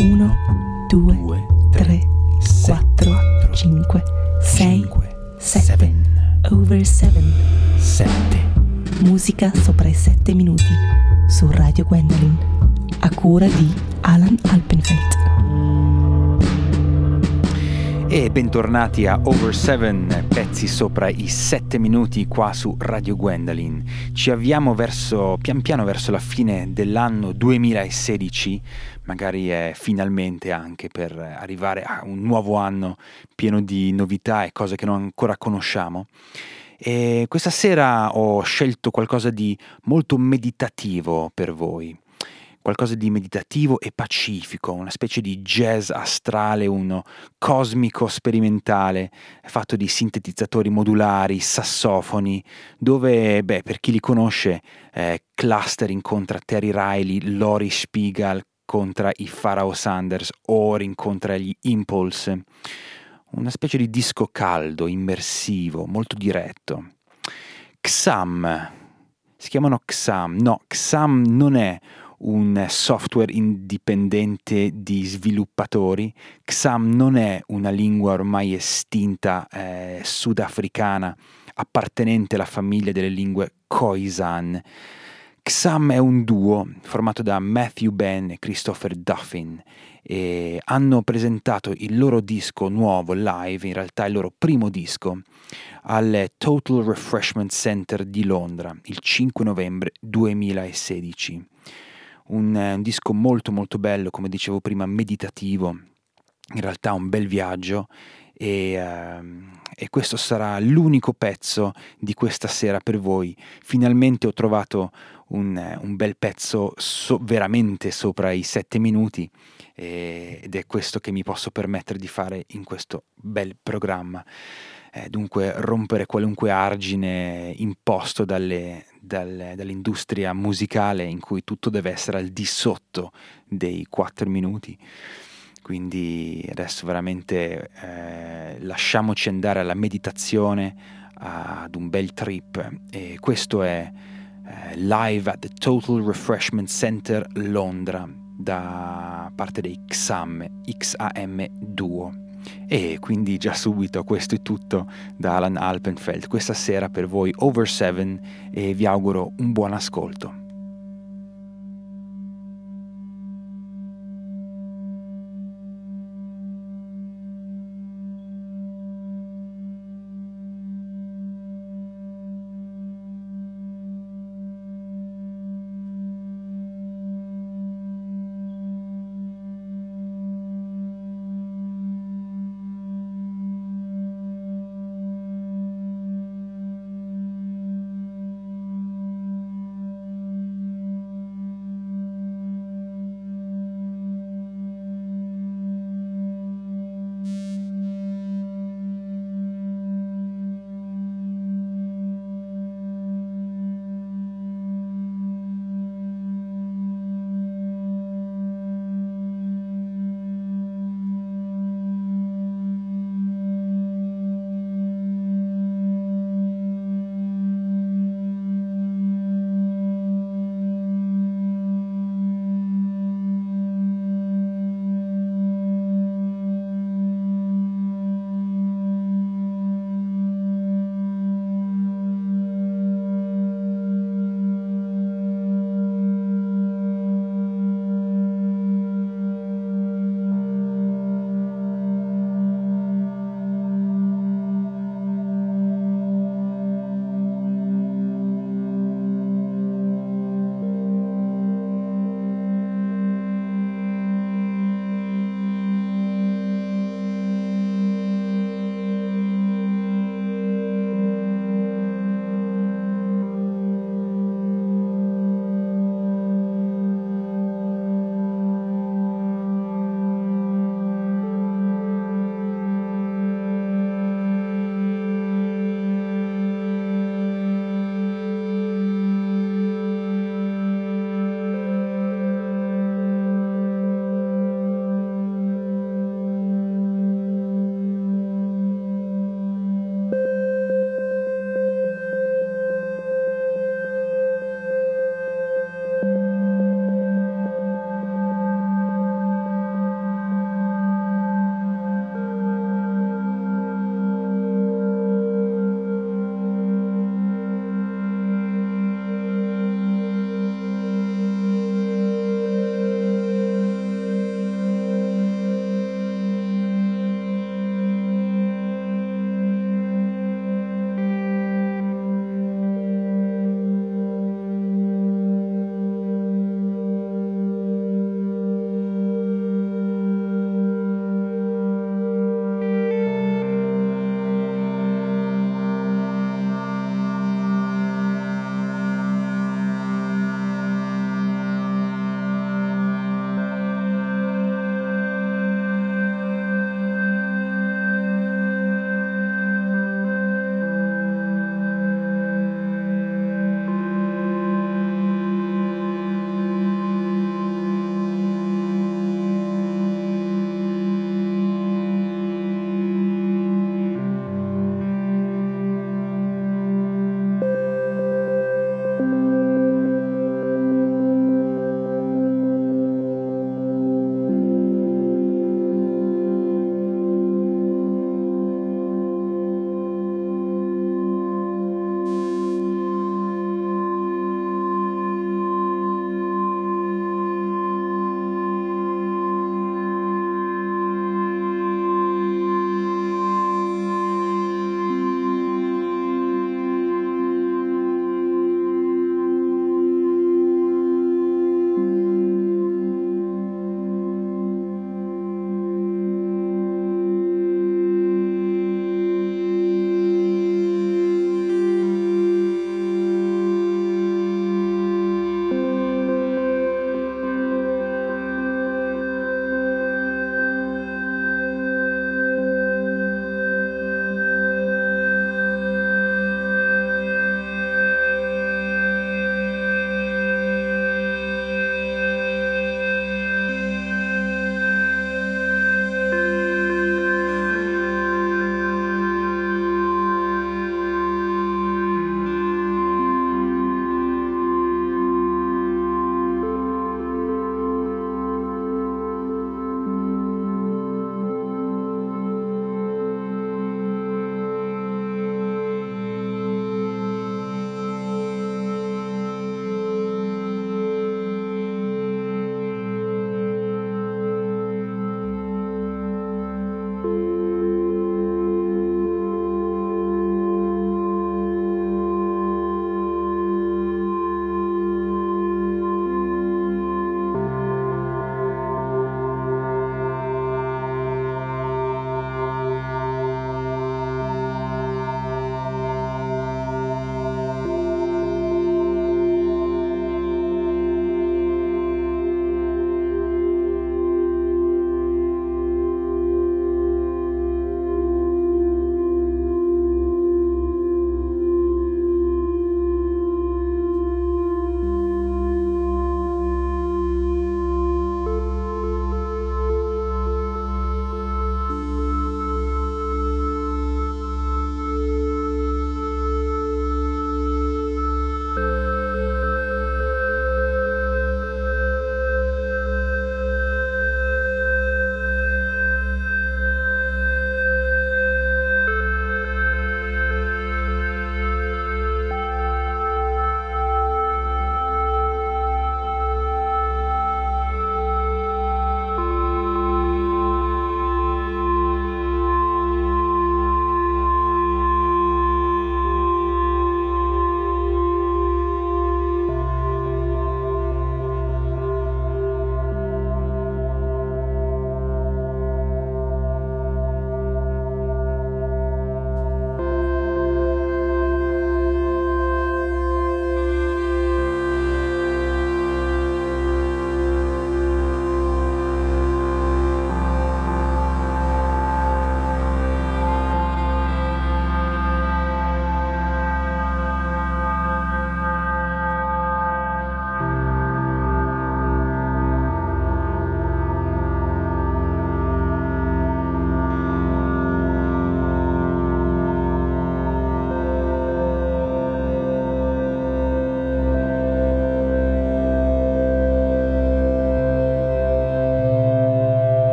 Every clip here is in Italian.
1, 2, 3, 4, 5, 6, 7. Over 7. 7. Musica sopra i 7 minuti su Radio Gwendolyn a cura di Alan Alpenfeld. E bentornati a Over 7, pezzi sopra i 7 minuti qua su Radio Gwendolyn. Ci avviamo verso, pian piano verso la fine dell'anno 2016, magari è finalmente anche per arrivare a un nuovo anno pieno di novità e cose che non ancora conosciamo. E questa sera ho scelto qualcosa di molto meditativo per voi qualcosa di meditativo e pacifico, una specie di jazz astrale, uno cosmico sperimentale, fatto di sintetizzatori modulari, sassofoni, dove, beh, per chi li conosce, eh, Cluster incontra Terry Riley, Lori Spiegel incontra i Pharaoh Sanders, Or incontra gli Impulse. Una specie di disco caldo, immersivo, molto diretto. XAM. Si chiamano XAM. No, XAM non è un software indipendente di sviluppatori. XAM non è una lingua ormai estinta eh, sudafricana appartenente alla famiglia delle lingue Khoisan. XAM è un duo formato da Matthew Ben e Christopher Duffin e hanno presentato il loro disco nuovo live, in realtà il loro primo disco, al Total Refreshment Center di Londra il 5 novembre 2016 un, eh, un disco molto molto bello, come dicevo prima, meditativo, in realtà un bel viaggio e, uh, e, questo sarà l'unico pezzo di questa sera per voi. Finalmente ho trovato un, un bel pezzo so, veramente sopra i sette minuti e, ed è questo che mi posso permettere di fare in questo bel programma. Eh, dunque rompere qualunque argine imposto dalle, dal, dall'industria musicale in cui tutto deve essere al di sotto dei 4 minuti. Quindi adesso veramente eh, lasciamoci andare alla meditazione, ad un bel trip e questo è eh, live at the Total Refreshment Center Londra da parte dei XAM, XAM Duo. E quindi già subito questo è tutto da Alan Alpenfeld questa sera per voi Over 7 e vi auguro un buon ascolto.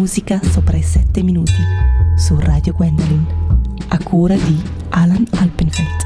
Musica sopra i 7 minuti su Radio Gwendolyn. A cura di Alan Alpenfeld.